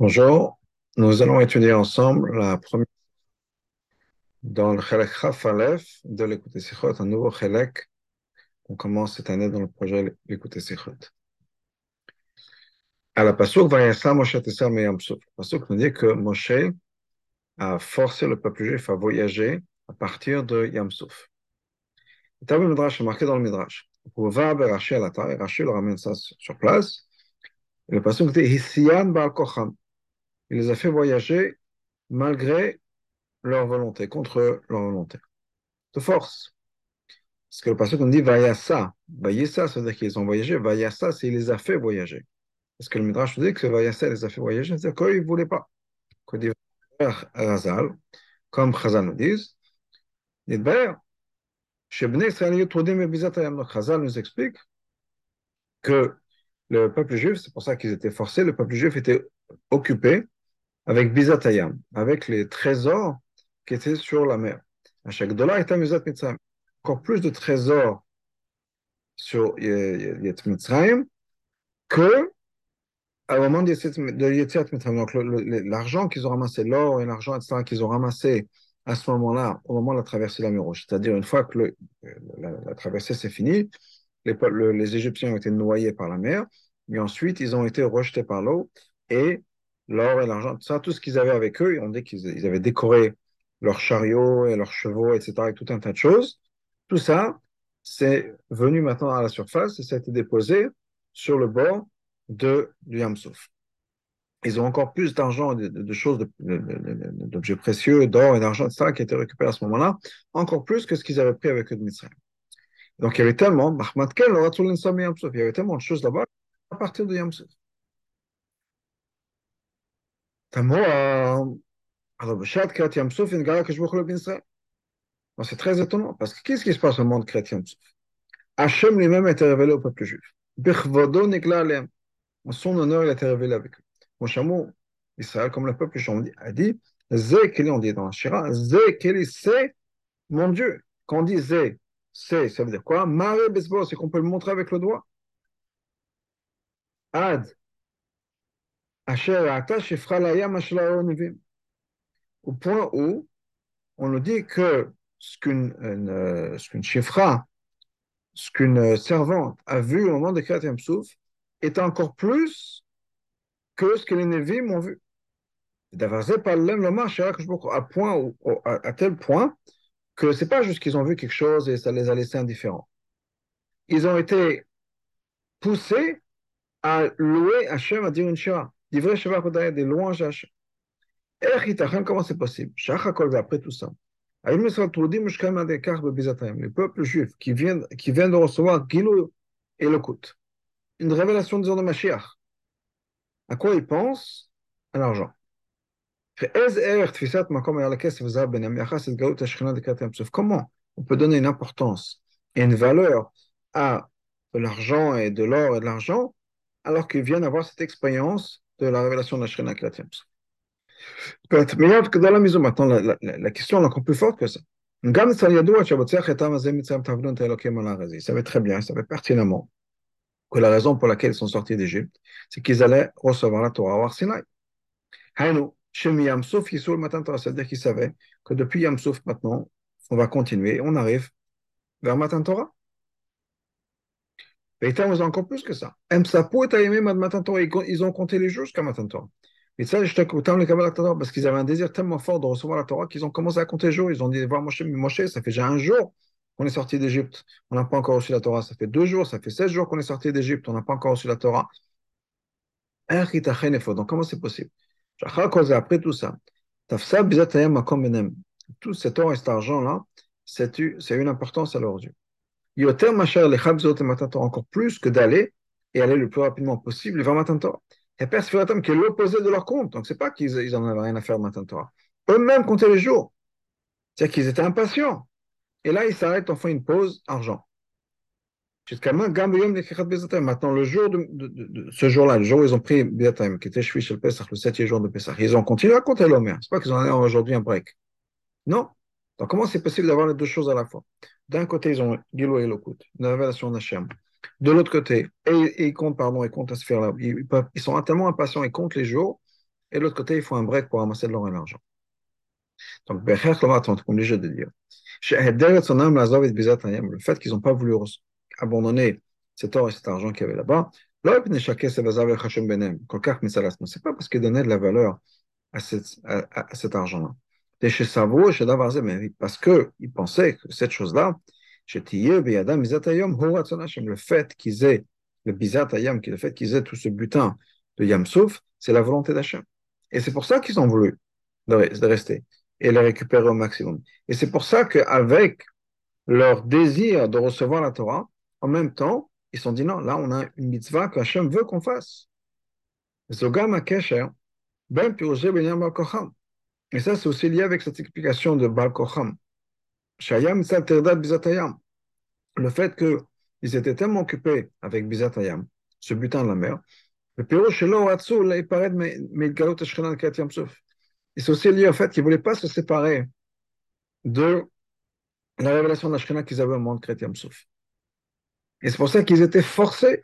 Bonjour, nous allons étudier ensemble la première dans le Chelek Chaf de l'écouter Sichot, un nouveau Chelek qu'on commence cette année dans le projet l'écouter Sichot. À la Pasuk, Vayasa Moshe Tessar Meyam Souf. La Pasuk nous dit que Moshe a forcé le peuple juif à voyager à partir de Yam Souf. Le Midrash est marqué dans le Midrash. Pour va Rashi à la le ramène ça sur place. Le Pasuk dit Hissiyan Baal Kocham il les a fait voyager malgré leur volonté, contre leur volonté, de force. Parce que le passage nous dit Vayassa. Vayassa, ça veut dire qu'ils ont voyagé. Vayassa, c'est il les a fait voyager. Parce que le Midrash nous dit que Vayassa les a fait voyager, c'est-à-dire qu'ils ne voulaient pas. Comme Chazal nous dit, Chazal nous explique que le peuple juif, c'est pour ça qu'ils étaient forcés, le peuple juif était occupé avec Bizatayam, avec les trésors qui étaient sur la mer. À chaque dollar est Mizat Mitzrayim. Encore plus de trésors sur Yet Mitzrayim que au moment de Yetziat Mitzrayim. Donc l'argent qu'ils ont ramassé, l'or et l'argent, etc., qu'ils ont ramassé à ce moment-là, au moment de la traversée de la mer Rouge, c'est-à-dire une fois que la, traversée s'est finie, les, les Égyptiens ont été noyés par la mer, et ensuite ils ont été rejetés par l'eau, et l'or et l'argent, tout ça, tout ce qu'ils avaient avec eux, on dit qu'ils avaient décoré leurs chariots et leurs chevaux, etc., avec tout un tas de choses. Tout ça, c'est venu maintenant à la surface et ça a été déposé sur le bord de, du Yamsouf. Ils ont encore plus d'argent, de, de, choses, d'objets précieux, d'or et d'argent, etc., qui étaient récupérés à ce moment-là, encore plus que ce qu'ils avaient pris avec eux de Mitzrayim. Donc il y avait tellement, il y avait tellement de choses là-bas à partir de Yamsouf. C'est très étonnant, parce que qu'est-ce qui se passe au monde chrétien Hachem lui-même a été révélé au peuple juif. En son honneur, il a été révélé avec eux. Mon chameau, Israël, comme le peuple juif a dit, Zé Keli, on dit dans la Shira, Zé Keli, c'est mon Dieu. Quand on dit Zé, c'est, ça veut dire quoi Besbo, c'est qu'on peut le montrer avec le doigt. Ad, au point où on nous dit que ce qu'une ce qu'une chifra, ce qu'une servante a vu au moment de Kriyat Souf est encore plus que ce que les Nevim ont vu. À, point à, tel point que c'est pas juste qu'ils ont vu quelque chose et ça les a laissés indifférents. Ils ont été poussés à louer Hachem, à dire une shira des louanges à Hachem. Comment c'est possible? Après tout ça, le peuple juif qui vient, qui vient de recevoir Gilou et Lokut, une révélation disons de Mashiach, à quoi ils pensent? À l'argent. Comment on peut donner une importance et une valeur à de l'argent et de l'or et de l'argent alors qu'ils viennent avoir cette expérience de la révélation de la Shrina chrétienne. Mais dans la maison, maintenant, la, la, la, question est encore plus forte que ça. Il savait très bien, il savait pertinemment que la raison pour laquelle ils sont sortis d'Égypte, c'est qu'ils allaient recevoir la Torah à Sinaï. C'est-à-dire qu'ils savaient que depuis Yamsouf maintenant, on va continuer, on arrive vers Matan Torah. Et ont encore plus que ça. Ils ont compté les jours jusqu'à Matan Torah. Parce qu'ils avaient un désir tellement fort de recevoir la Torah qu'ils ont commencé à compter les jours. Ils ont dit voir Moshe, mais Moshe, ça fait déjà un jour qu'on est sorti d'Égypte. On n'a pas encore reçu la Torah. Ça fait deux jours, ça fait 16 jours qu'on est sorti d'Égypte. On n'a pas encore reçu la Torah. Donc comment c'est possible? Après tout ça, tout cet or et cet argent-là, c'est une importance à leurs yeux? Encore plus que d'aller et aller le plus rapidement possible vers Matan Torah. Et Père qui est l'opposé de leur compte. Donc, c'est pas qu'ils n'en avaient rien à faire de Matan Torah. Eux-mêmes comptaient les jours. C'est-à-dire qu'ils étaient impatients. Et là, ils s'arrêtent, enfin une pause, argent. Maintenant, le jour de, ce jour-là, le jour où ils ont pris qui était le Pesach, le septième jour de Pesach, ils ont continué à compter l'Omer. C'est pas qu'ils ont aujourd'hui un break. Non. Donc, comment c'est possible d'avoir les deux choses à la fois? D'un côté, ils ont Gilo et Lokut, une révélation d'Hachem. De l'autre côté, ils comptent, pardon, ils comptent à se faire là. Ils, sont tellement impatients, ils comptent les jours, et de l'autre côté, il faut un break pour ramasser de l'or et l'argent. Donc, on est obligé de dire. Le fait qu'ils n'ont pas voulu abandonner cet or et cet argent qu'il y avait là-bas, c'est pas parce qu'ils donnaient de la valeur à cet argent-là. Parce qu'ils pensaient que cette chose-là, le fait qu'ils aient le bizat ayam, le fait qu'ils aient tout ce butin de Yamsouf, c'est la volonté d'Hachem. Et c'est pour ça qu'ils ont voulu de rester et le récupérer au maximum. Et c'est pour ça qu'avec leur désir de recevoir la Torah, en même temps, ils se sont dit non, là on a une mitzvah que Hachem veut qu'on fasse. Ben et ça, c'est aussi lié avec cette explication de Baal Kocham. Le fait qu'ils étaient tellement occupés avec Bizatayam, ce butin de la mer, le Piro Shelo Hatsu, il paraît de Galot Ashkenan Kat. Et c'est aussi lié au fait qu'ils ne voulaient pas se séparer de la révélation d'Ashkenaz qu'ils avaient au monde Krét Yamsuf. Et c'est pour ça qu'ils étaient forcés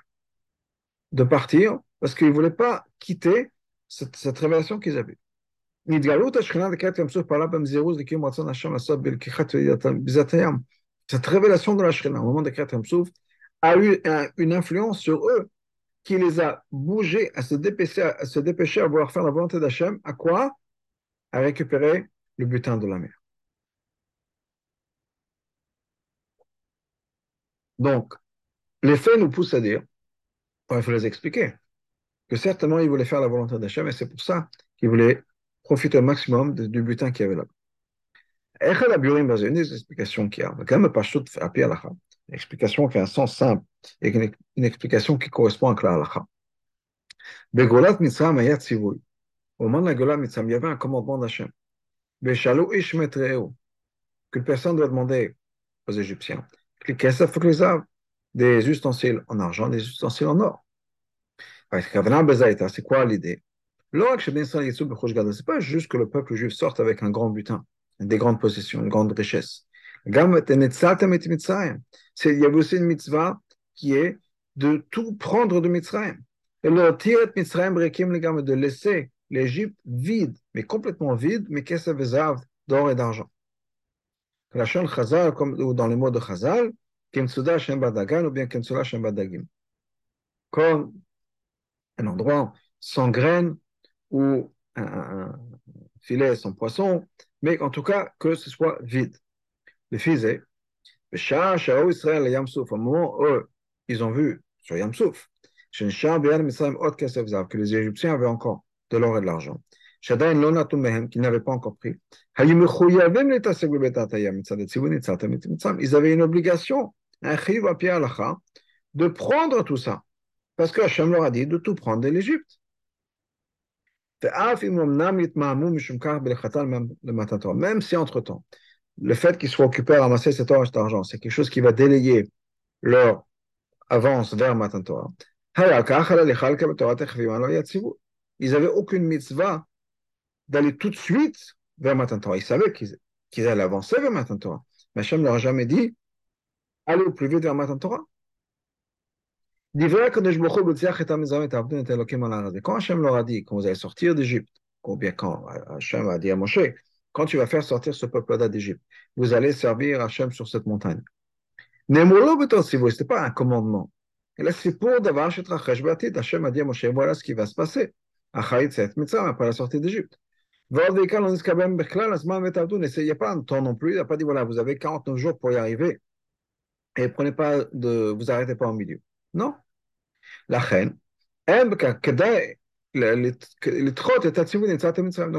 de partir, parce qu'ils ne voulaient pas quitter cette révélation qu'ils avaient. Cette révélation de la au moment de Kriyat a eu une influence sur eux qui les a bougés à se dépêcher, à se dépêcher à vouloir faire la volonté d'Hachem. À quoi? À récupérer le butin de la mer. Donc, les faits nous poussent à dire, il faut les expliquer, que certainement ils voulaient faire la volonté d'Hachem et c'est pour ça qu'ils voulaient profiter au maximum du butin qu'il y avait là. Une explication qui a, quand même pas une explication qui a un sens simple et une, explication qui correspond à la halakha. Begolat Mitzram ayat tzivui. Au moment de la Gola Mitzram, il y avait un commandement d'Hachem. Beshalou ish Que personne doit demander aux Égyptiens. Des ustensiles en argent, des ustensiles en or. C'est quoi l'idée? C'est pas juste que le peuple juif sorte avec un grand butin, des grandes possessions, une grande richesse. Il y avait aussi une mitzvah qui est de tout prendre de Mitzrayim. Et de laisser l'Égypte vide, mais complètement vide, mais qu'est-ce que d'or et d'argent. La chaîne Chazal, comme dans les mots de Chazal, ou bien. Comme un endroit sans graines ou un, filet sans poisson, mais en tout cas que ce soit vide. Le fils est, Israël Yamsouf, au moment où ils ont vu sur Yamsouf, que les Égyptiens avaient encore de l'or et de l'argent. qu'ils n'avaient pas encore pris. Ils avaient une obligation, un de prendre tout ça. Parce que Hachem leur a dit de tout prendre de l'Égypte. Même si entre-temps, le fait qu'ils soient occupés à ramasser cet or et cet argent, c'est quelque chose qui va délayer leur avance vers Matan Torah. Ils n'avaient aucune mitzvah d'aller tout de suite vers Matan Torah. Ils savaient qu'ils allaient avancer vers Matan Torah. Mais Hachem ne leur a jamais dit allez au plus vite vers Matan Torah. Quand Hachem leur a dit, quand vous allez sortir d'Égypte, ou bien quand Hachem a dit à Moshe, quand tu vas faire sortir ce peuple-là d'Égypte, vous allez servir Hachem sur cette montagne. Ce n'était pas un commandement. Et là, c'est pour d'avoir Hachem a dit à Moshe, voilà ce qui va se passer. Après la sortie d'Égypte. N'essayez pas un temps non plus. Il n'a pas dit, voilà, vous avez 49 jours pour y arriver. Et prenez pas de, vous arrêtez pas au milieu. Non. La reine, donc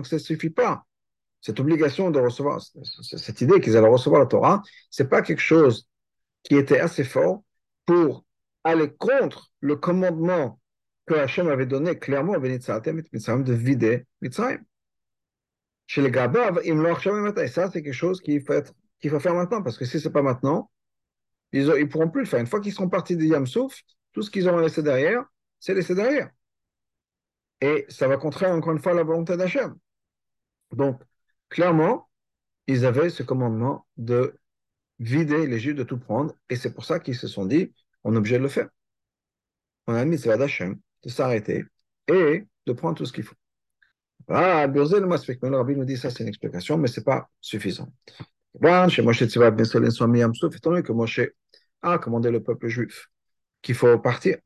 ça ne suffit pas. Cette obligation de recevoir, cette idée qu'ils allaient recevoir la Torah, c'est pas quelque chose qui était assez fort pour aller contre le commandement que Hachem avait donné clairement de vider Mitzrayim. Chez les Gabav, et ça c'est quelque chose qu'il faut, qu'il faut faire maintenant, parce que si c'est pas maintenant, ils ne pourront plus le faire. Une fois qu'ils seront partis de Yamsouf, tout ce qu'ils ont laissé derrière, c'est laissé derrière. Et ça va contraire encore une fois la volonté d'Hachem. Donc, clairement, ils avaient ce commandement de vider les Juifs de tout prendre, et c'est pour ça qu'ils se sont dit, on est obligé de le faire. On a mis ça d'Hachem, de s'arrêter et de prendre tout ce qu'il faut. Ah, Birzel le rabbi nous dit ça, c'est une explication, mais ce n'est pas suffisant. Bon, chez Moshe Tziva Ben Solen Swami Yamsouf, étant donné que Moshe a commandé le peuple juif qu'il faut partir.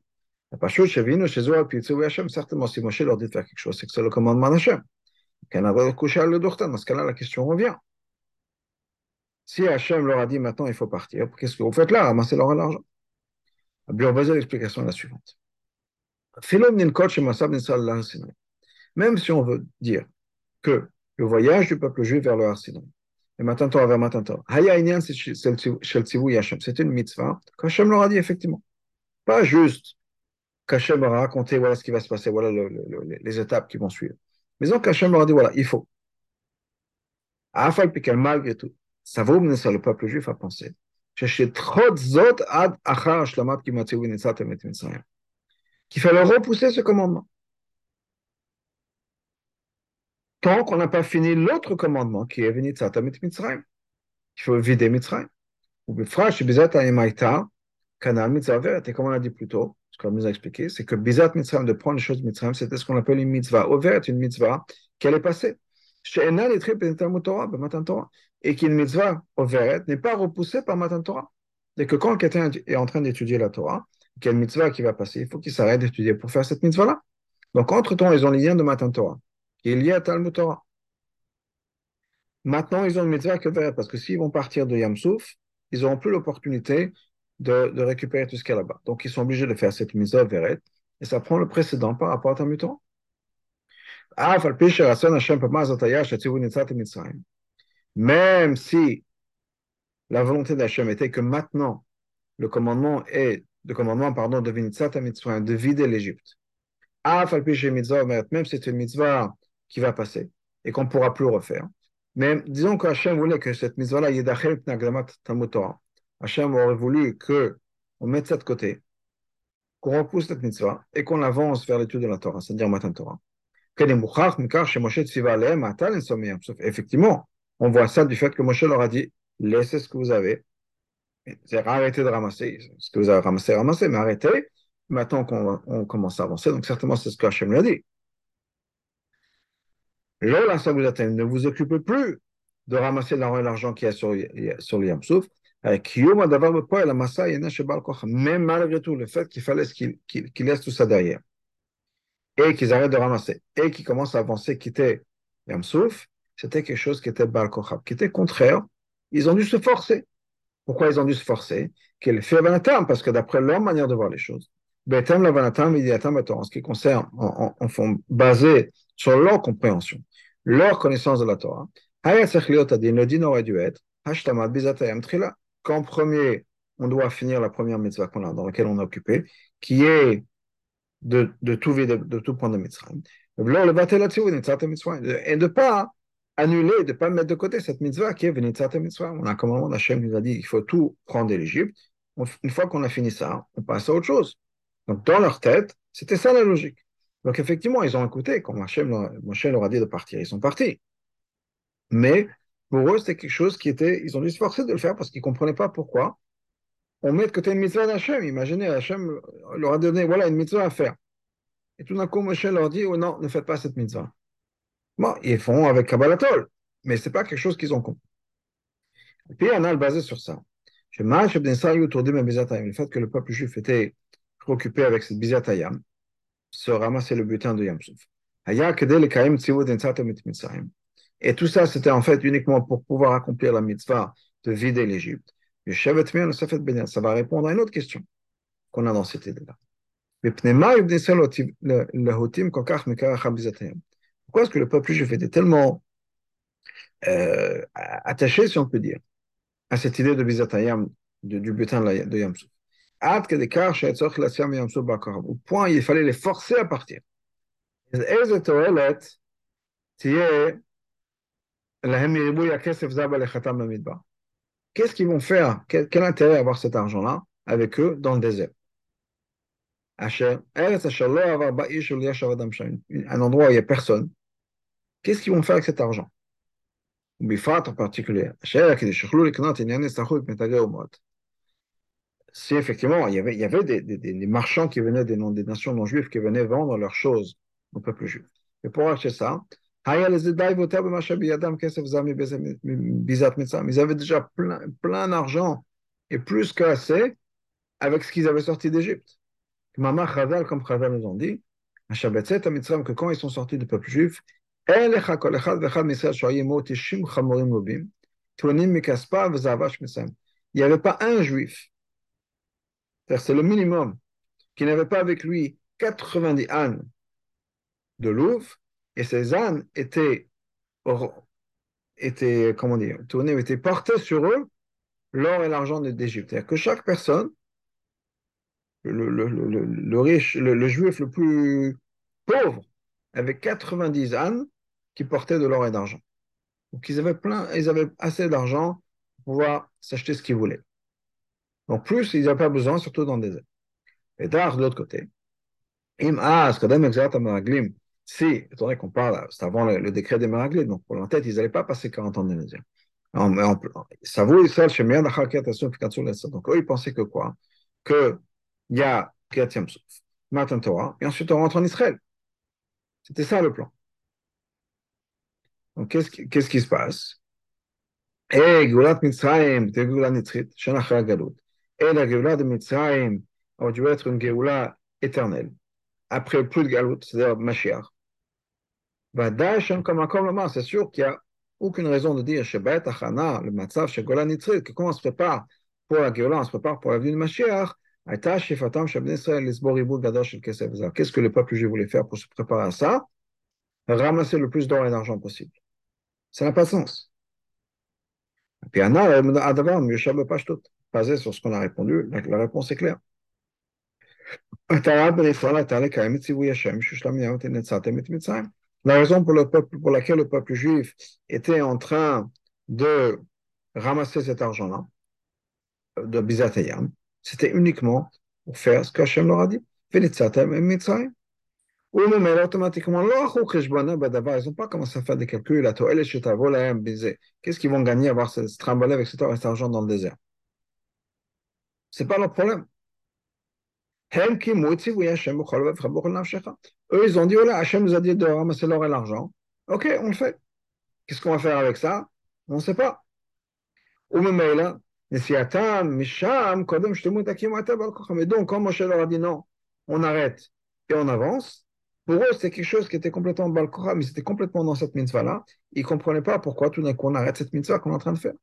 Certainement, si Moshe leur dit de faire quelque chose, c'est que c'est le commandement d'Hachem. Dans ce cas-là, la question revient. Si Hachem leur a dit maintenant il faut partir, qu'est-ce que vous faites là? Ramassez leur l'argent. L'explication est la suivante. Même si on veut dire que le voyage du peuple juif vers le Har Sinai, et Torah vers Torah, c'est une mitzvah qu'Hachem leur a dit effectivement. Pas juste qu'Hachem leur a raconté voilà ce qui va se passer, voilà le, le, les étapes qui vont suivre. Mais donc qu'Hachem leur dit voilà, il faut. Afal Pikal, malgré tout, ça va mener ça le peuple juif à penser qu'il fallait repousser ce commandement. Tant qu'on n'a pas fini l'autre commandement qui est venu Tzatamit Mitzrayim, il faut vider Mitzrayim. Ou Bifrash, Bizat Ayemaita, Kanal Mitzvah et comme on l'a dit plus tôt, ce qu'on nous a expliqué, c'est que Bizat Mitzrayim, de prendre les choses Mitzrayim, c'était ce qu'on appelle une mitzvah. Overt, une mitzvah qui allait passer. Chez Enal et Torah, Torah et qu'une mitzvah au Veret n'est pas repoussée par Matan Torah. Et que quand quelqu'un est en train d'étudier la Torah, qu'il y a une mitzvah qui va passer, il faut qu'il s'arrête d'étudier pour faire cette mitzvah-là. Donc, entre-temps, ils ont les liens de Matan Torah. Il y a Talmud Torah. Maintenant, ils ont une mitzvah que parce que s'ils vont partir de Yamsouf, ils n'auront plus l'opportunité de, récupérer tout ce qu'il y a là-bas. Donc, ils sont obligés de faire cette mitzvah Veret, et ça prend le précédent par rapport à Talmud Torah. Même si la volonté d'Hachem était que maintenant, le commandement est, le commandement, pardon, de de vider l'Égypte. Même si c'est une mitzvah qui va passer et qu'on ne pourra plus refaire. Mais disons qu'Hachem voulait que cette mitzvah-là, Hachem aurait voulu qu'on mette ça de côté, qu'on repousse cette mitzvah et qu'on avance vers l'étude de la Torah, c'est-à-dire Matan Torah. Effectivement, on voit ça du fait que Moshe leur a dit laissez ce que vous avez, arrêtez de ramasser ce que vous avez ramassé, ramassez, mais arrêtez. Maintenant qu'on on commence à avancer, donc certainement c'est ce que Hachem lui a dit. Ne vous occupez plus de ramasser l'argent qui est sur, sur le Yamsouf, même malgré tout, le fait qu'il fallait qu'ils qu laissent tout ça derrière, et qu'ils arrêtent de ramasser, et qu'ils commencent à avancer, quitter Yamsouf, c'était quelque chose qui était Baal qui était contraire. Ils ont dû se forcer. Pourquoi ils ont dû se forcer Qu'elle fait parce que d'après leur manière de voir les choses, Betem en ce qui concerne, en, en, basé sur leur compréhension, leur connaissance de la Torah, le din aurait dû être qu'en premier, on doit finir la première mitzvah qu'on a, dans laquelle on est occupé, qui est de, tout de, tout prendre de mitzvah. Et de ne pas annuler, de ne pas mettre de côté cette mitzvah qui est de mitzvah. On a commandement d'Hachem nous a dit il faut tout prendre de l'Égypte. Une fois qu'on a fini ça, on passe à autre chose. Donc, dans leur tête, c'était ça la logique. Donc, effectivement, ils ont écouté quand Hachem leur a dit de partir. Ils sont partis. Mais pour eux, c'était quelque chose qui était. Ils ont dû se forcer de le faire parce qu'ils ne comprenaient pas pourquoi. On met de côté une mitzvah d'Hachem. Imaginez, Hachem leur a donné voilà une mitzvah à faire. Et tout d'un coup, Moshe leur dit oh non, ne faites pas cette mitzvah. Bon, ils font avec Kabbalatol, mais ce n'est pas quelque chose qu'ils ont compris. Et puis, on a le basé sur ça. Le fait que le peuple juif était préoccupé avec cette bizatayam, se ramasser le butin de Yamsouf. Et tout ça, c'était en fait uniquement pour pouvoir accomplir la mitzvah de vider l'Égypte. Ça va répondre à une autre question qu'on a dans cette idée-là. Pourquoi est-ce que le peuple juif était tellement euh, attaché, si on peut dire, à cette idée de Bizatayam, du butin de Yamsou Au point, il fallait les forcer à partir. Qu'est-ce qu'ils vont faire? Quel, intérêt avoir cet argent-là avec eux dans le désert? Un endroit où il n'y a personne, Qu'est-ce qu'ils vont faire avec cet argent? Bifat en particulier. Si effectivement, il y avait, des, marchands qui venaient des nations non juives qui venaient vendre leurs choses au peuple juif. Et pour acheter ça, Ils avaient déjà plein, d'argent. Et plus qu'assez avec ce qu'ils avaient sorti d'Égypte. Comme Chazal nous ont dit, que quand ils sont sortis du peuple juif, il n'y avait pas un juif, c'est le minimum, qui n'avait pas avec lui 90 ânes de louve, et ces ânes étaient, étaient comment dire, tournés, étaient portés sur eux l'or et l'argent d'Égypte. C'est-à-dire que chaque personne, le, riche, le, juif le plus pauvre, avait 90 ânes qui portaient de l'or et d'argent. Donc ils avaient plein, ils avaient assez d'argent pour pouvoir s'acheter ce qu'ils voulaient. Donc plus, ils n'avaient pas besoin, surtout dans le désert. Et d'art, de l'autre côté, si, étant donné qu'on parle, c'est avant le, décret des Meraglim, donc pour l'entête, ils n'allaient pas passer 40 ans le désert. Ça vaut Israël chez Donc eux, ils pensaient que quoi? Qu'il y a Kriyat Yamsouf, Matan Torah, et ensuite on rentre en Israël. C'était ça le plan. Donc, qu'est-ce qui, qu'est-ce qui se passe? Et Geulat Mitzrayim, de Geula Nitzrit, Shanachra Galut. Et la Geula de Mitzrayim aurait dû être une Geula éternelle. Après plus de Galut, c'est-à-dire Mashiach. C'est sûr qu'il n'y a aucune raison de dire Shabbat Achana, le Matzav, Nitzrit, que quand on se prépare pour la Geula, on se prépare pour la venue de Mashiach, Qu'est-ce que le peuple juif voulait faire pour se préparer à ça? Ramasser le plus d'or et d'argent possible. Ça n'a pas de sens. Et puis, basé sur ce qu'on a répondu, la, réponse est claire. La raison pour, laquelle le peuple juif était en train de ramasser cet argent-là, de Bizatayam, c'était uniquement pour faire ce qu'Hachem leur a dit. Automatiquement, ils n'ont pas commencé à faire des calculs. Qu'est-ce qu'ils vont gagner à avoir ce trambolé avec cet argent dans le désert? Ce n'est pas leur problème. Eux, ils ont dit, voilà, Hachem nous a dit de ramasser l'or et l'argent. Ok, on le fait. Qu'est-ce qu'on va faire avec ça? On ne sait pas. Mais donc, quand Moshe leur a dit non, on arrête et on avance, pour eux, c'était quelque chose qui était complètement balkora, mais c'était complètement dans cette mitzvah-là. Ils ne comprenaient pas pourquoi tout d'un coup on arrête cette mitzvah qu'on est en train de faire.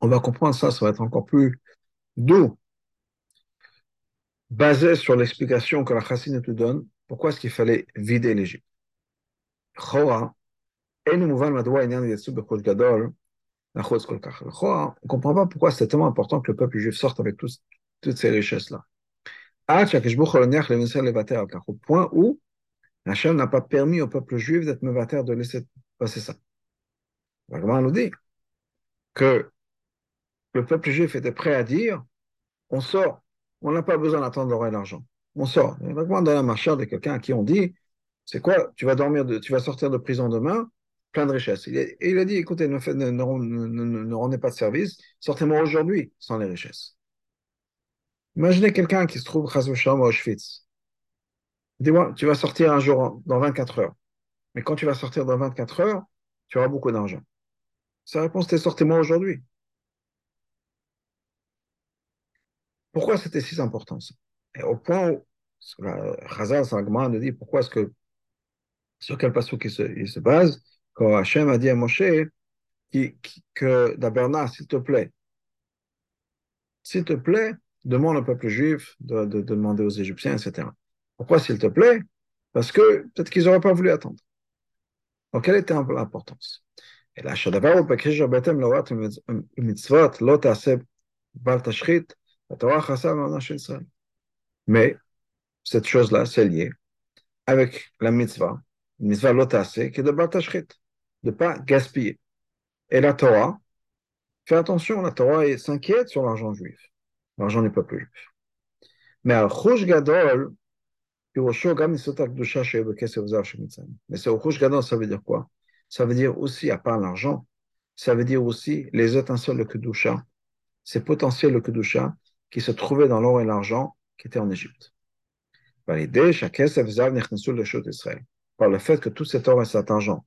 On va comprendre ça, ça va être encore plus doux basé sur l'explication que la Chassine te donne, pourquoi est-ce qu'il fallait vider l'Égypte? on ne comprend pas pourquoi c'est tellement important que le peuple juif sorte avec toutes ces richesses-là. Au point où Hachem n'a pas permis au peuple juif d'être mevater de laisser passer ça. Vraiment, nous dit que le peuple juif était prêt à dire on sort on n'a pas besoin d'attendre l'or et l'argent. On sort. Il va dans la marche de quelqu'un à qui on dit, c'est quoi Tu vas dormir, tu vas sortir de prison demain, plein de richesses. Et il a dit, écoutez, ne, ne, rendez pas de service, sortez-moi aujourd'hui sans les richesses. Imaginez quelqu'un qui se trouve à Auschwitz. Dis-moi, tu vas sortir un jour dans 24 heures. Mais quand tu vas sortir dans 24 heures, tu auras beaucoup d'argent. Sa réponse était sortez-moi aujourd'hui. Pourquoi c'était si important ça? Et au point où Chazal Sangma nous dit pourquoi est-ce que sur quel passage il se, base quand Hachem a dit à Moshe que d'Aberna, s'il te plaît, s'il te plaît, demande au peuple juif de, demander aux Égyptiens, etc. Pourquoi s'il te plaît? Parce que peut-être qu'ils n'auraient pas voulu attendre. Donc, quelle était l'importance? Et là, mais cette chose-là, c'est lié avec la mitzvah, la mitzvah lotase, qui est de batashrit, de ne pas gaspiller. Et la Torah, fais attention, la Torah s'inquiète sur l'argent juif, l'argent du peuple juif. Mais al gadol, mais c'est au gadol, ça veut dire quoi? Ça veut dire aussi, à part l'argent, ça veut dire aussi les étincelles de kedusha ces potentiels de Kedusha qui se trouvaient dans l'or et l'argent qui étaient en Égypte. Par le fait que tout cet or et cet argent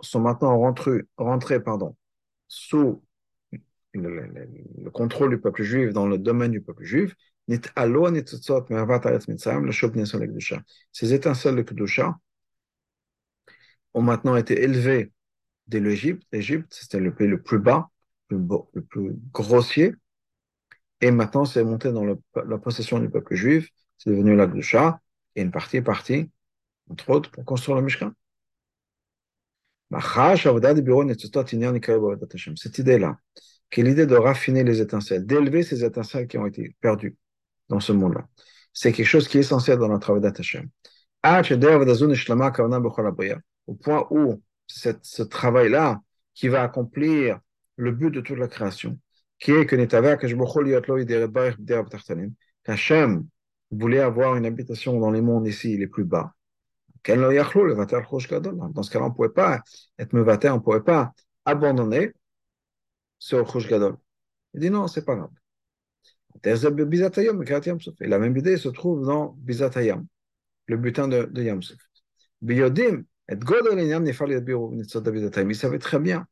sont maintenant rentrés, sous le, contrôle du peuple juif, dans le domaine du peuple juif, ces étincelles de Kedusha ont maintenant été élevées de l'Égypte. L'Égypte, c'était le pays le plus bas, le, plus grossier. Et maintenant, c'est monté dans la possession du peuple juif. C'est devenu la Kedusha. Et une partie est partie, entre autres, pour construire le Mishkan. Cette idée-là, qui est l'idée de raffiner les étincelles, d'élever ces étincelles qui ont été perdues dans ce monde-là, c'est quelque chose qui est essentiel dans notre travail d'Hachem. Au point où cette, ce travail-là, qui va accomplir le but de toute la création, qui est que Hachem voulait avoir une habitation dans les mondes ici, les plus bas. Dans ce cas-là, on ne pouvait pas être mevater, on ne pouvait pas abandonner ce Rosh Gadol. Il dit non, c'est pas grave. Et la même idée se trouve dans Bizatayam, le butin de, de Yamsuf. Il savait très bien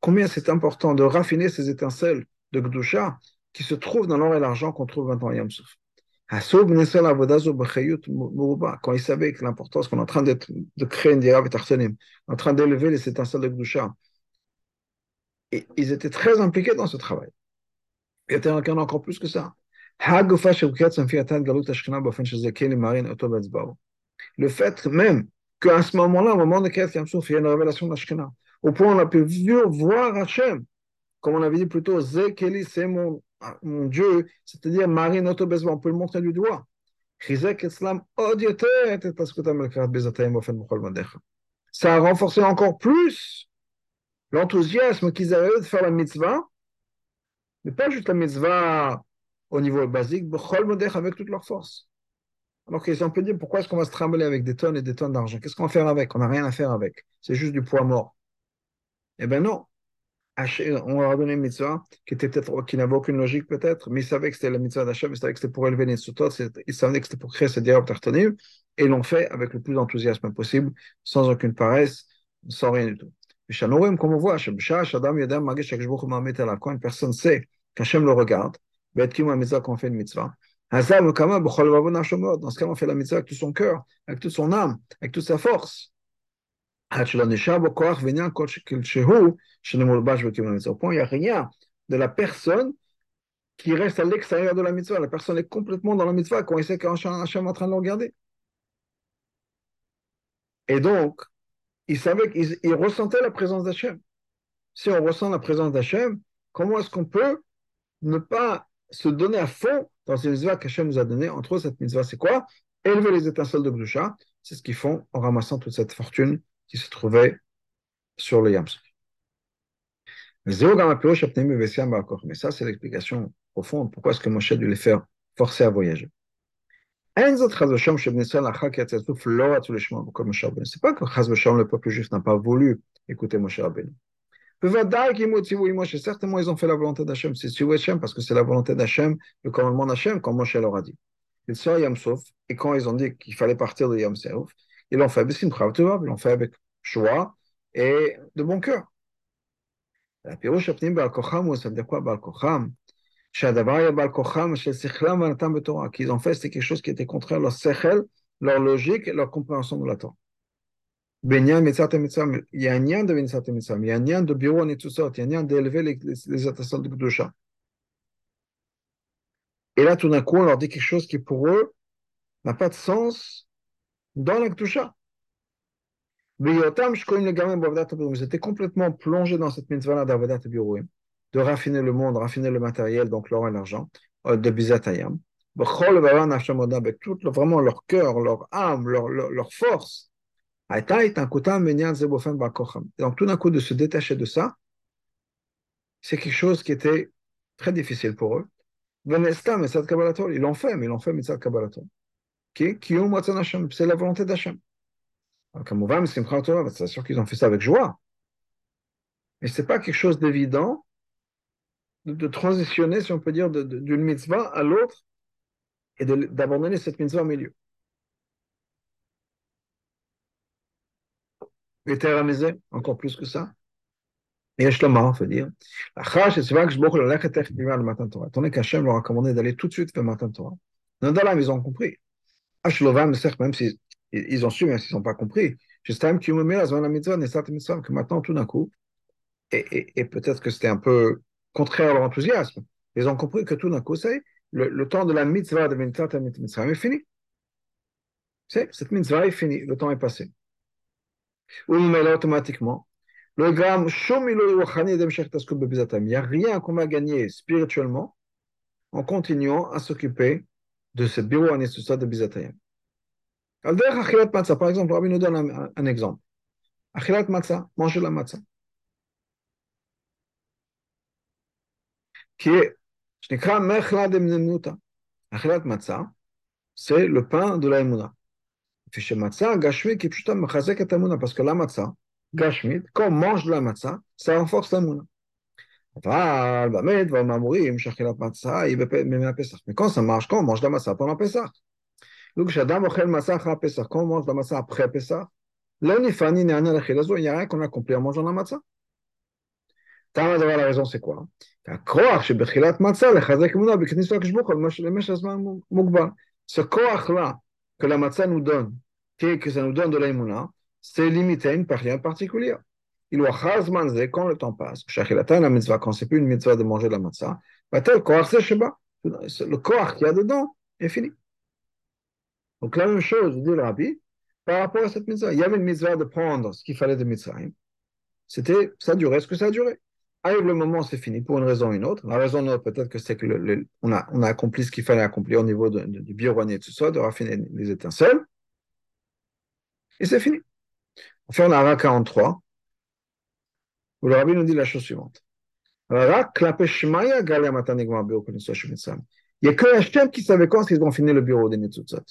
combien c'est important de raffiner ces étincelles de Gdusha qui se trouvent dans l'or et l'argent qu'on trouve maintenant à Yamsuf. Quand il savait que l'importance qu'on est en train de, créer une en train d'élever les étincelles de Gdusha, ils étaient très impliqués dans ce travail. Y a encore plus que ça. Le fait même qu'à ce moment-là, au moment de Yamsouf, il y a une révélation de Au point où on a pu voir Hachem, comme on avait dit plus tôt, Zekeli, c'est mon Dieu, c'est-à-dire Marie Notobezba, on peut le montrer du doigt. Ça a renforcé encore plus. L'enthousiasme qu'ils avaient de faire la mitzvah, mais pas juste la mitzvah au niveau basique, avec toute leur force. Alors qu'ils ont pu dire pourquoi est-ce qu'on va se trimballer avec des tonnes et des tonnes d'argent? Qu'est-ce qu'on va faire avec? On n'a rien à faire avec. C'est juste du poids mort. Eh bien non on leur a donné une mitzvah qui qui n'avait aucune logique peut-être, mais ils savaient que c'était la mitzvah d'Hachem, ils savaient que c'était pour élever les sotot, ils savaient que c'était pour créer ce dialogue tartanim, et l'ont fait avec le plus d'enthousiasme possible, sans aucune paresse, sans rien du tout. Comme on voit, une personne sait qu'Hachem le regarde, qu'on fait une mitzvah, dans ce cas, on fait la mitzvah avec tout son cœur, avec toute son âme, avec toute sa force. Au point, il n'y a rien de la personne qui reste à l'extérieur de la mitzvah. La personne est complètement dans la mitzvah quand il sait qu'Hachem est en train de le regarder. Et donc, il savait qu'il ressentait la présence d'Hachem. Si on ressent la présence d'Hachem, comment est-ce qu'on peut ne pas se donner à fond dans ces mitzvahs qu'Hachem nous a donné Entre autres, cette mitzvah, c'est quoi? Élever les étincelles de Gdusha. C'est ce qu'ils font en ramassant toute cette fortune qui se trouvait sur le Yamsuf. Mais ça, c'est l'explication profonde. Pourquoi est-ce que Moshe dû les faire forcer à voyager? C'est pas que le peuple juif n'a pas voulu écouter Moshe Rabbeinu. Certainement, ils ont fait la volonté d'Hachem. C'est sur Hachem parce que c'est la volonté d'Hachem, le commandement d'Hachem, comme Moshe leur a dit. Ils sont à Yamsouf, et quand ils ont dit qu'il fallait partir de Yamsouf, ils l'ont fait avec ils l'ont fait avec choix et de bon cœur. La pirouche apnim Balkocham, ça veut dire quoi Qu'ils ont fait, c'est quelque chose qui était contraire à leur sechel, leur logique et leur compréhension de la Torah. Benyan, Mitzat et Mitzam, il y a un lien de Mitzat et Mitzam, il y a un lien de Biron d'élever les, les, les attestations de Gdusha. Et là, tout d'un coup, on leur dit quelque chose qui pour eux n'a pas de sens dans la Gdusha. C'était complètement plongé dans cette mitzvah d'Avadat de raffiner le monde, raffiner le matériel, donc l'or et l'argent, de Bizatayam. Avec tout, vraiment leur cœur, leur âme, leur, leur force, donc tout d'un coup, de se détacher de ça, c'est quelque chose qui était très difficile pour eux. Ils l'ont fait, mais ils l'ont fait mitzvah Kabbalator. C'est la volonté d'Hachem. C'est sûr qu'ils ont fait ça avec joie. Mais ce n'est pas quelque chose d'évident de, transitionner, si on peut dire, d'une mitzvah à l'autre et d'abandonner cette mitzvah au milieu. Et terramisé, encore plus que ça. Et je on veut dire. Tandis qu'Hachem leur a commandé d'aller tout de suite vers Matan Torah. Nadalam, ils ont compris. Ashlovam, même s'ils ils ont su, même s'ils n'ont pas compris. Juste que maintenant, tout d'un coup, et, et, peut-être que c'était un peu contraire à leur enthousiasme, ils ont compris que tout d'un coup, c'est le, le, temps de la mitzvah de Mitzvah est fini. C'est, cette mitzvah est finie, le temps est passé. Là, automatiquement, le gramme, il n'y a rien qu'on va gagner spirituellement en continuant à s'occuper de ce bureau anesthesia de Bizatayam. Par exemple, Rabbi nous donne un, exemple. Achilat matzah, manger la matzah. Qui est, Achilat matzah, c'est le pain de la emuna. Parce que la matzah, gashmit, quand on mange de la matzah, ça renforce la mouna. Mais quand ça marche, quand on mange de la matzah pendant Quand on mange de la matzah après il n'y a rien qu'on accomplit en mangeant la matzah. La raison, c'est quoi Ce koach-là, que la matzah nous donne, que ça nous donne de l'aïmouna, c'est limité à une période particulière. Il doit chazmanze quand le temps passe. La mitzvah, quand c'est plus une mitzvah de manger de la matzah, bah sheba. Le koach qu'il y a dedans est fini. Donc la même chose, dit le rabbi, par rapport à cette mitzvah. Il y avait une mitzvah de prendre ce qu'il fallait de mitzvah. C'était, ça durait ce que ça duré. Arrive le moment, c'est fini pour une raison ou une autre. La raison, peut-être que c'est que on, a, accompli ce qu'il fallait accomplir au niveau de, de, du biorouanier et tout ça, de raffiner les étincelles. Et c'est fini. On a un 43, où le rabbi nous dit la chose suivante. Il n'y a que Hachem qui savait quand ils vont finir le bureau des Netzutzot.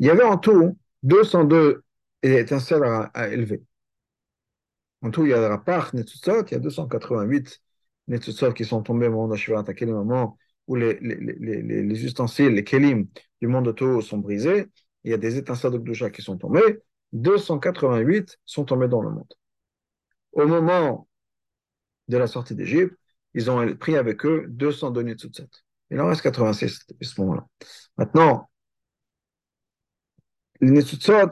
Il y avait en tout 202 étincelles à élever. En tout, il y a Rapach, Netzutzot, il y a 288 Netzutzot qui sont tombés au moment d'Ashiva attaqué le moment où les, les, les, les, ustensiles, les kelim du monde de Toho sont brisés. Il y a des étincelles de qui sont tombées. 288 sont tombés dans le monde. Au moment de la sortie d'Égypte, ils ont pris avec eux 202 Netzutzot. Il en reste 86 à ce moment-là. Maintenant, les Netzutzot,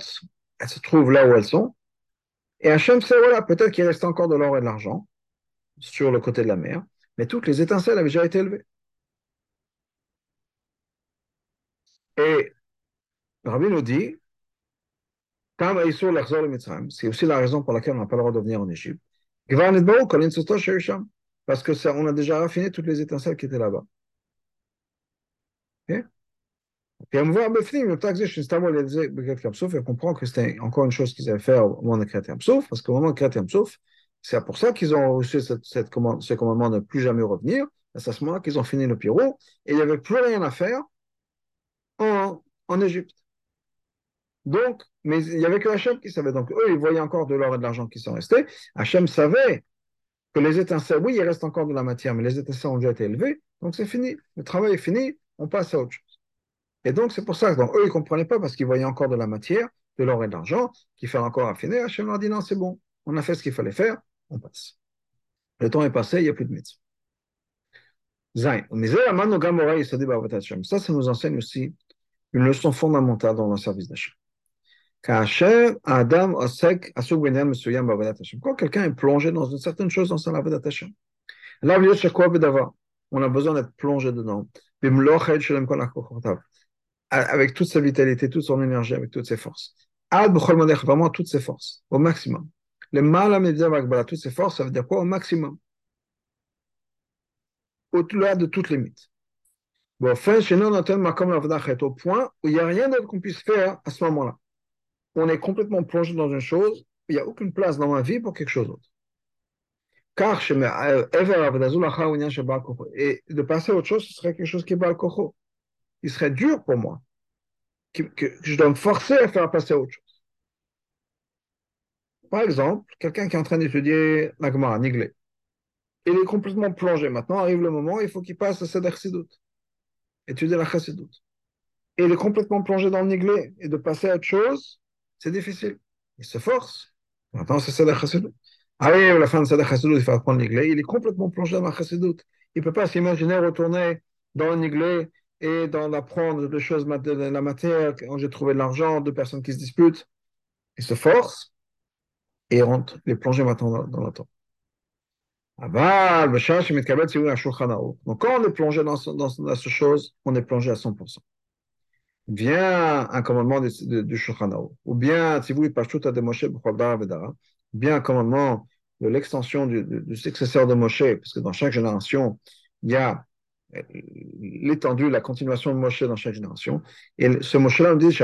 elles se trouvent là où elles sont. Et Hachem sait, voilà, peut-être qu'il reste encore de l'or et de l'argent sur le côté de la mer, mais toutes les étincelles avaient déjà été élevées. Et Rabbi nous dit, c'est aussi la raison pour laquelle on n'a pas le droit de venir en Égypte. Parce que ça, on a déjà raffiné toutes les étincelles qui étaient là-bas. Et on voit Befnim, le texte de comprend que c'était encore une chose qu'ils avaient fait au moment de Kriyat Yamsouf, parce qu'au moment de Kriyat Yamsouf, c'est pour ça qu'ils ont reçu cette, commande, ce commandement de ne plus jamais revenir. C'est à ce moment-là qu'ils ont fini le Pyrrhus, et il n'y avait plus rien à faire en, en Égypte. Donc, mais il n'y avait que Hachem qui savait. Donc, eux, ils voyaient encore de l'or et de l'argent qui sont restés. Hachem savait que les étincelles, oui, il reste encore de la matière, mais les étincelles ont déjà été élevées. Donc, c'est fini. Le travail est fini. On passe à autre chose. Et donc, c'est pour ça que eux, ils ne comprenaient pas parce qu'ils voyaient encore de la matière, de l'or et de l'argent, qui fait encore affiner. Hachem leur dit non, c'est bon, on a fait ce qu'il fallait faire, on passe. Le temps est passé, il n'y a plus de médecin. Ça, ça nous enseigne aussi une leçon fondamentale dans le service d'achat. Quand quelqu'un est plongé dans une certaine chose dans son avodat Hashem, on a besoin d'être plongé dedans avec toute sa vitalité, toute son énergie, avec toutes ses forces. Vraiment toutes ses forces, au maximum. Le mal à toutes ses forces, ça veut dire quoi Au maximum? Au-delà de toutes les limites. Bon, fin, chez nous, on au point où il n'y a rien d'autre qu'on puisse faire à ce moment-là. On est complètement plongé dans une chose, il n'y a aucune place dans ma vie pour quelque chose d'autre. Car, euh, et de passer à autre chose, ce serait quelque chose qui est bal il serait dur pour moi, que, je dois me forcer à faire passer à autre chose. Par exemple, quelqu'un qui est en train d'étudier la Gemara, Niglé. il est complètement plongé. Maintenant arrive le moment, il faut qu'il passe à Seder Sidut, étudier la Chassidut. Et il est complètement plongé dans le niglé. Et de passer à autre chose, c'est difficile. Il se force. Maintenant, c'est Seder Chassidut. Arrive la fin de Seder Chassidut, il faut apprendre niglé. Il est complètement plongé dans la Chassidut. Il ne peut pas s'imaginer retourner dans le niglé et d'en apprendre des choses de la matière, quand j'ai trouvé de l'argent, deux personnes qui se disputent. Il se force et il rentre, il est plongé maintenant dans, dans le temps. Donc, quand on est plongé dans, ce, dans, dans cette chose, on est plongé à 100%. Vient un commandement du, du Shulchan ou bien, si vous de Moshe, bien un commandement de l'extension du, du, du, successeur de Moshe, parce que dans chaque génération, il y a l'étendue, la continuation de Moshe dans chaque génération. Et ce Moshe-là nous dit,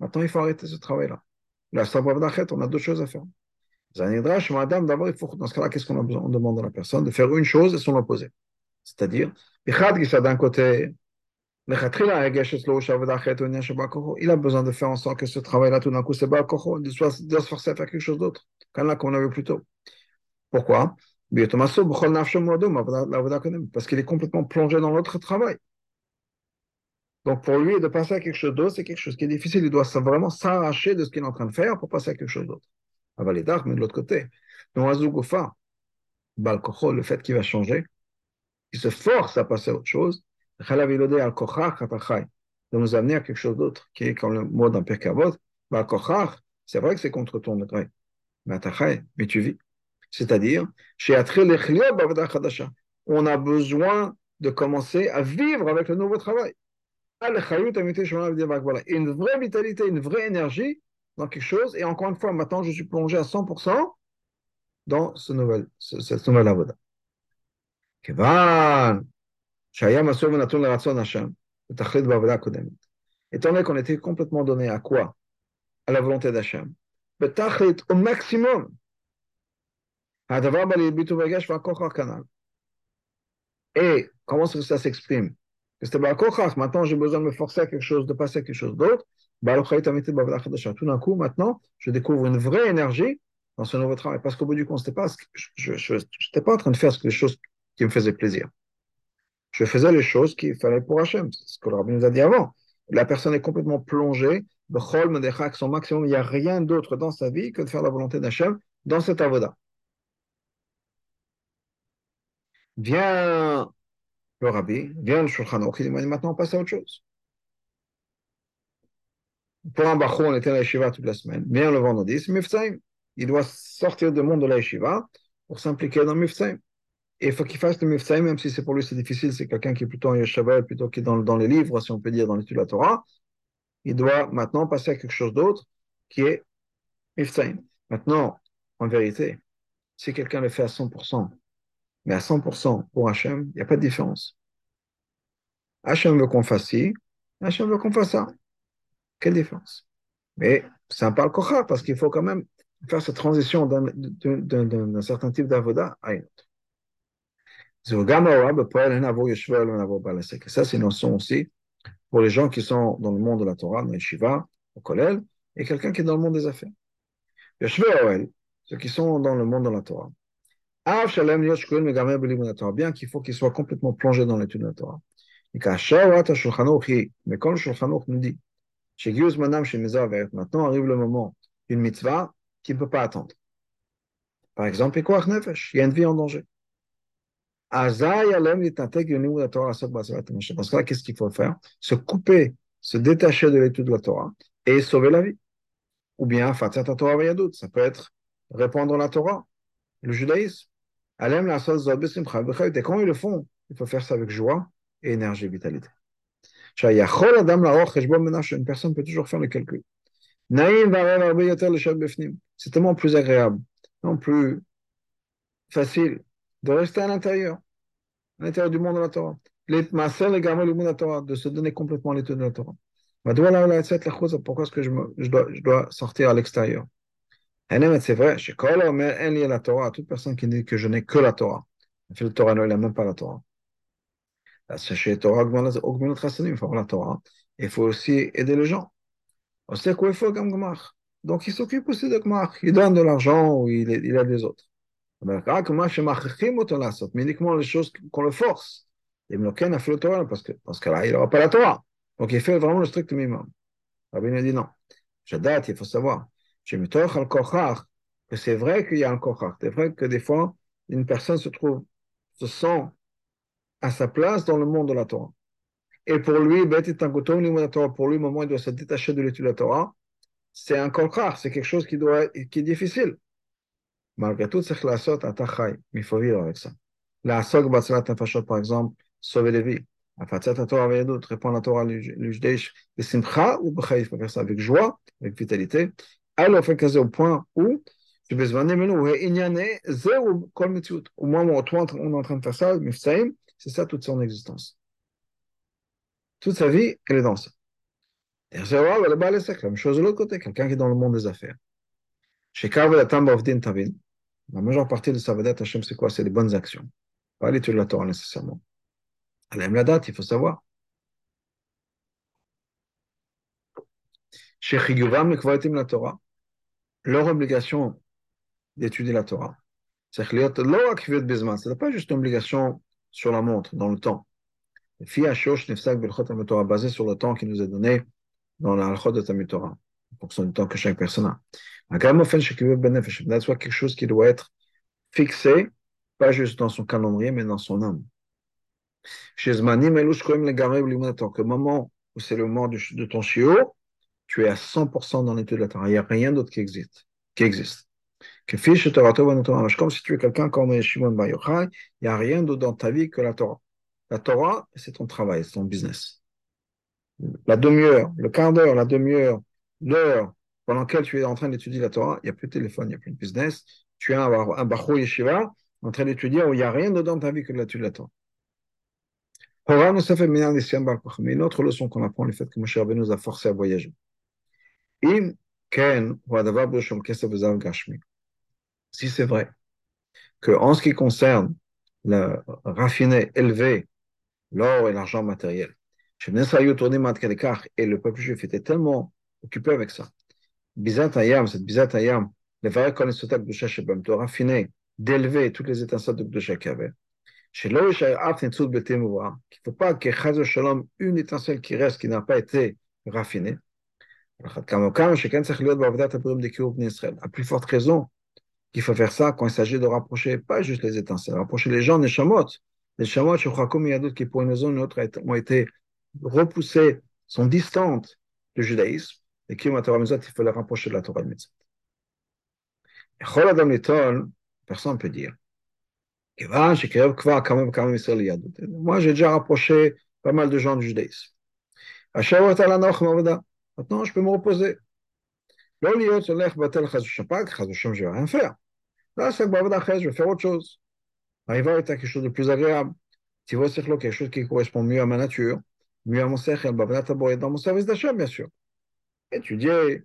maintenant il faut arrêter ce travail-là. La on a d'autres choses à faire. D'abord, il faut, dans ce cas-là, qu'est-ce qu'on a besoin On demande à la personne de faire une chose et son opposé. C'est-à-dire, il a besoin de faire en sorte que ce travail-là, tout d'un coup, c'est doit se forcer à faire quelque chose d'autre, comme on a vu plus tôt. Pourquoi? Parce qu'il est complètement plongé dans l'autre travail. Donc pour lui, de passer à quelque chose d'autre, c'est quelque chose qui est difficile. Il doit vraiment s'arracher de ce qu'il est en train de faire pour passer à quelque chose d'autre mais de l'autre côté. Donc, Azougofa, le fait qu'il va changer, il se force à passer à autre chose, de nous amener à quelque chose d'autre, qui est comme le mot d'un Perkavod, c'est vrai que c'est contre ton degré, mais mais tu vis. C'est-à-dire, on a besoin de commencer à vivre avec le nouveau travail. Une vraie vitalité, une vraie énergie dans quelque chose. Et encore une fois, maintenant, je suis plongé à 100% dans ce nouvel, ce, cette nouvelle avoda. Étant donné qu'on était complètement donné à quoi? À la volonté d'Hachem. Au maximum. Et comment ça s'exprime Maintenant, j'ai besoin de me forcer à quelque chose, de passer à quelque chose d'autre. Tout d'un coup, maintenant, je découvre une vraie énergie dans ce nouveau travail. Parce qu'au bout du compte, pas, je n'étais pas en train de faire les choses qui me faisaient plaisir. Je faisais les choses qu'il fallait pour Hachem. C'est ce que le rabbin nous a dit avant. La personne est complètement plongée, son maximum, il n'y a rien d'autre dans sa vie que de faire la volonté d'Hachem dans cet avoda. Vient le rabbi, vient le shulchan il dit maintenant on passe à autre chose pour un bachou, on était à la yeshiva toute la semaine. Vient le vendredi, c'est Mifsaim. Il doit sortir du monde de la yeshiva pour s'impliquer dans Mifsaim. Et il faut qu'il fasse le Mifsaim, même si c'est pour lui c'est difficile, c'est quelqu'un qui est plutôt en yeshiva, plutôt qui est dans, dans les livres, si on peut dire, dans l'étude de la Torah. Il doit maintenant passer à quelque chose d'autre qui est Mifsaim. Maintenant, en vérité, si quelqu'un le fait à 100%, mais à 100% pour Hachem, il n'y a pas de différence. Hachem veut qu'on fasse ci, Hachem veut qu'on fasse ça. Quelle différence? Mais c'est un parle parce qu'il faut quand même faire cette transition d'un certain type d'avoda à une autre. Ça, c'est une notion aussi pour les gens qui sont dans le monde de la Torah, dans les Shiva, au Kolel, et quelqu'un qui est dans le monde des affaires. Ceux qui sont dans le monde de la Torah. Bien qu'il faut qu'ils soient complètement plongés dans l'étude de la Torah. Mais quand le Shulchan nous dit chez chez maintenant arrive le moment d'une mitzvah qui ne peut pas attendre. Par exemple, il y a une vie en danger. Dans ce cas qu'est-ce qu'il faut faire? Se couper, se détacher de l'étude de la Torah et sauver la vie. Ou bien, ça peut être répandre la Torah, le judaïsme. Et quand ils le font, il faut faire ça avec joie et énergie, vitalité. Une personne peut toujours faire le calcul. C'est tellement plus agréable, non plus facile de rester à l'intérieur, à l'intérieur du monde de la Torah. De se donner complètement l'étude de la Torah. Pourquoi est-ce que je dois sortir à l'extérieur? C'est vrai, la Torah, toute personne qui dit que je n'ai que la Torah. Le Torah, il n'a même pas la Torah. Sachez Torah il faut la Torah. Il faut aussi aider les gens. Il Donc il s'occupe aussi de Gmar. Il donne de l'argent ou il, il aide les autres. mais uniquement les choses qu'on le force. Et parce que parce qu'il n'aura pas la Torah. Donc il fait vraiment le strict minimum. Rabbi nous dit non. J'adate, il faut savoir. Que c'est vrai qu'il y a un kochach. C'est vrai que des fois, une personne se trouve, se sent à sa place dans le monde de la Torah. Et pour lui, pour lui, au moment où il doit se détacher de l'étude de la Torah, c'est un kochach, c'est quelque chose qui, doit, qui est difficile. Malgré tout, c'est la sorte à mais il faut vivre avec ça. La batsalat par exemple, sauver des vies. Afatzat Torah d'autres, répondre à la Torah, le judaïch, de simcha ou b'chaïf, faire ça avec joie, avec vitalité. Fait caser au point où, tu peux se zéro. Au moment où toi, on est en train de faire ça, c'est ça toute son existence. Toute sa vie, elle est dans ça. Et c'est vrai, la la même chose de l'autre côté, quelqu'un qui est dans le monde des affaires. Chez Tavin, la majeure partie de sa vedette Hachem, c'est quoi? C'est les bonnes actions. Pas l'étude de la Torah nécessairement. Elle aime la date, il faut savoir. Chez Chiguvam, la Torah, leur obligation d'étudier la Torah, c'est que ce n'est pas juste une obligation sur la montre, dans le temps. Basé sur le temps qui nous est donné dans la halachot de Tamil Torah, en du temps que chaque personne a. soit quelque chose qui doit être fixé, pas juste dans son calendrier, mais dans son âme. Chez Zmanim, que moment où c'est le moment de ton chiot, tu es à 100% dans l'étude de la Torah. Il n'y a rien d'autre qui existe. Qui existe. Comme si tu es quelqu'un comme Shimon Bar Yochai, il n'y a rien d'autre dans ta vie que la Torah. La Torah, c'est ton travail, c'est ton business. La demi-heure, le quart d'heure, la demi-heure, l'heure pendant laquelle tu es en train d'étudier la Torah, il n'y a plus de téléphone, il n'y a plus de business. Tu es un, un Yeshiva en train d'étudier où il n'y a rien d'autre dans ta vie que l'étude de la Torah. Une autre leçon qu'on apprend, le fait que Moshe Rabbeinu nous a forcé à voyager. Si c'est vrai que en ce qui concerne le raffiné, élevé, l'or et l'argent matériel, et le peuple juif était tellement occupé avec ça. Bizat Hayam, cette Bizat Hayam, le vrai connaisseur de raffiner, d'élever toutes les étincelles de Gdusha qu'il avait. Qu'il ne faut pas ait Shalom une étincelle qui reste, qui n'a pas été raffinée. À plus forte raison qu'il faut faire ça quand il s'agit de rapprocher pas juste les étincelles, rapprocher les gens des chamots. Les chamots, qui pour une raison ou une autre ont été repoussées, sont distantes du judaïsme, et qui ont il faut les rapprocher de la Torah Mitzvot. Personne ne peut dire. Moi, j'ai déjà rapproché pas mal de gens du judaïsme. Maintenant, je peux me reposer. Je vais rien faire. Là, je vais faire autre chose. Arriver à quelque chose de plus agréable. Tu vois, c'est quelque chose qui correspond mieux à ma nature, mieux à mon cercle, dans mon service d'achat, bien sûr. Étudier,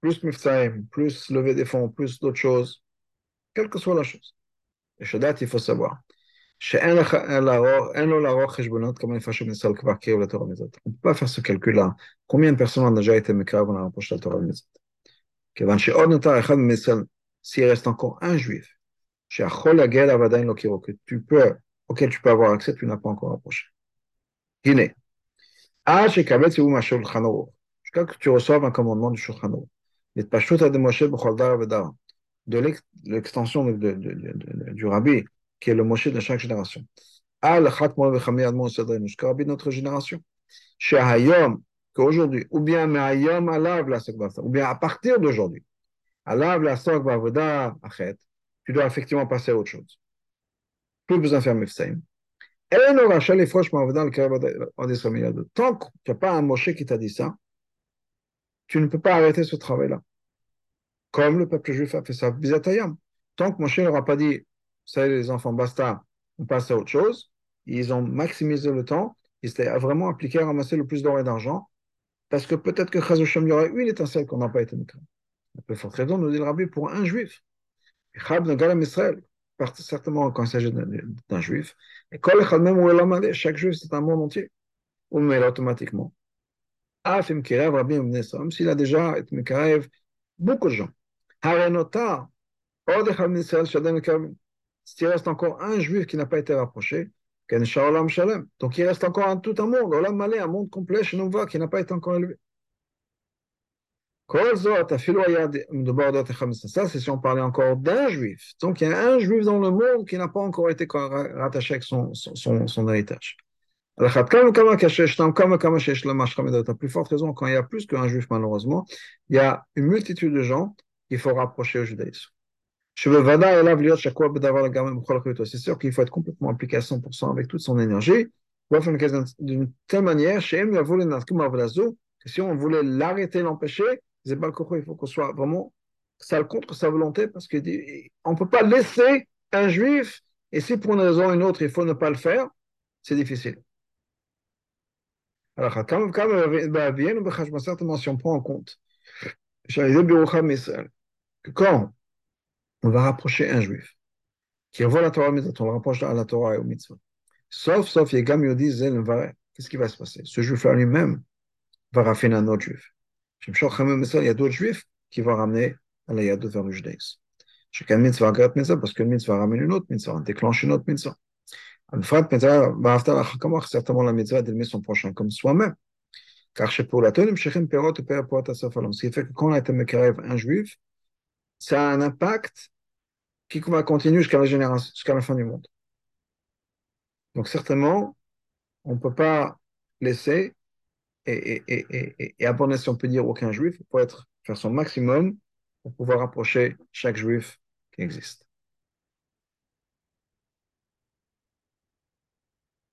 plus mifsaim, plus lever des fonds, plus d'autres choses, quelle que soit la chose. Et Shadat, il faut savoir. On ne peut pas faire ce calcul-là. Combien de personnes ont déjà été mécraves on a rapproché la Torah de S'il reste encore un juif, que auquel tu peux avoir accès, tu n'as pas encore approché. Guinée. Jusqu'à que tu reçoives un commandement du Shulchan de l'extension du rabbi, qui est le Moshe de chaque génération. Al jusqu'au rabbi de notre génération. Chez Hayom, qu'aujourd'hui, ou bien Hayom alav la ou bien à partir d'aujourd'hui, alav la Bavoda achet, tu dois effectivement passer à autre chose. Plus besoin de faire Mifsaim. Tant qu'il n'y a pas un Moshe qui t'a dit ça, tu ne peux pas arrêter ce travail-là comme le peuple juif a fait ça, Bizatayam. Tant que Moshe n'aura pas dit, ça les enfants, basta, on passe à autre chose, ils ont maximisé le temps, ils étaient vraiment appliqués à ramasser le plus d'or et d'argent, parce que peut-être que Chazoshem, il y aurait une étincelle qu'on n'a pas été migré. La plus forte raison, nous dit le rabbi, pour un juif. Chab Galam Israël, certainement quand il s'agit d'un juif, et chaque juif, c'est un monde entier. Ou mais automatiquement. Même s'il a déjà été beaucoup de gens. Harenota, Or, de Cham Israël, Shadem Kam, s'il reste encore un juif qui n'a pas été rapproché. Donc il reste encore un, tout un monde, un monde complet chez qui n'a pas été encore élevé. Ça, c'est si on parlait encore d'un juif. Donc il y a un juif dans le monde qui n'a pas encore été rattaché avec son, son, son, son héritage. Plus forte raison, quand il y a plus qu'un juif, malheureusement, il y a une multitude de gens qu'il faut rapprocher au judaïsme. C'est sûr qu'il faut être complètement impliqué à 100% avec toute son énergie, d'une telle manière, que si on voulait l'arrêter, l'empêcher, il faut qu'on soit vraiment ça contre sa volonté, parce qu'on ne peut pas laisser un juif, et si pour une raison ou une autre, il faut ne pas le faire, c'est difficile. Alors, certainement, si on prend en compte quand on va rapprocher un juif qui revoit la Torah, on le rapproche à la Torah et au mitzvah. Sauf, sauf, Yegam Yodi qu'est-ce qui va se passer? Ce juif-là lui-même va raffiner un autre juif. Il y a d'autres juifs qui vont ramener à la Yadot vers le judaïsme. Chacun mitzvah agrat mitzvah parce que le mitzvah ramène une autre mitzvah, déclenche une autre mitzvah. Certainement la mitzvah d'aimer son prochain comme soi-même. Car chez pour la Tonim, Shechem Perot, Père Poat Ce qui fait que quand on a été Mekarev un juif, ça a un impact qui va continuer jusqu'à la fin du monde. Donc certainement, on ne peut pas laisser et, et, et, et, abandonner, si on peut dire, aucun juif. Il faut être, faire son maximum pour pouvoir approcher chaque juif qui existe.